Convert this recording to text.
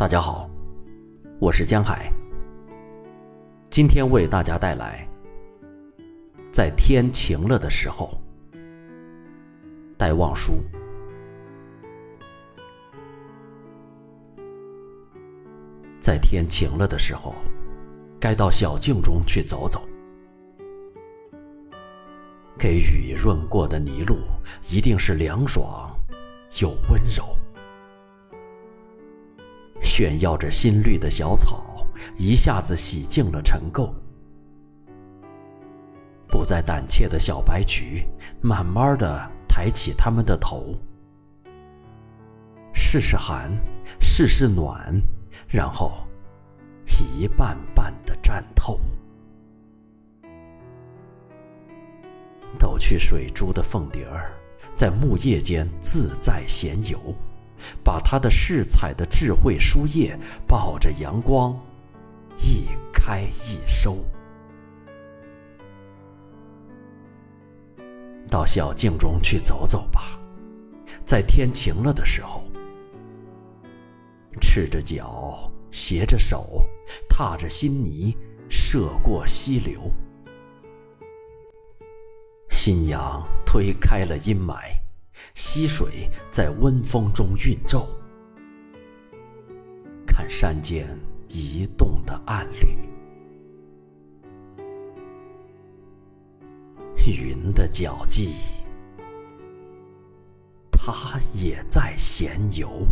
大家好，我是江海。今天为大家带来《在天晴了的时候》，戴望舒。在天晴了的时候，该到小径中去走走，给雨润过的泥路，一定是凉爽又温柔。炫耀着新绿的小草，一下子洗净了尘垢。不再胆怯的小白菊，慢慢的抬起它们的头，试试寒，试试暖，然后一瓣瓣的绽透。抖去水珠的凤蝶儿，在木叶间自在闲游。把他的饰彩的智慧书页抱着阳光，一开一收。到小径中去走走吧，在天晴了的时候，赤着脚，携着手，踏着新泥，涉过溪流。新阳推开了阴霾。溪水在温风中晕皱，看山间移动的暗绿，云的脚迹，它也在闲游。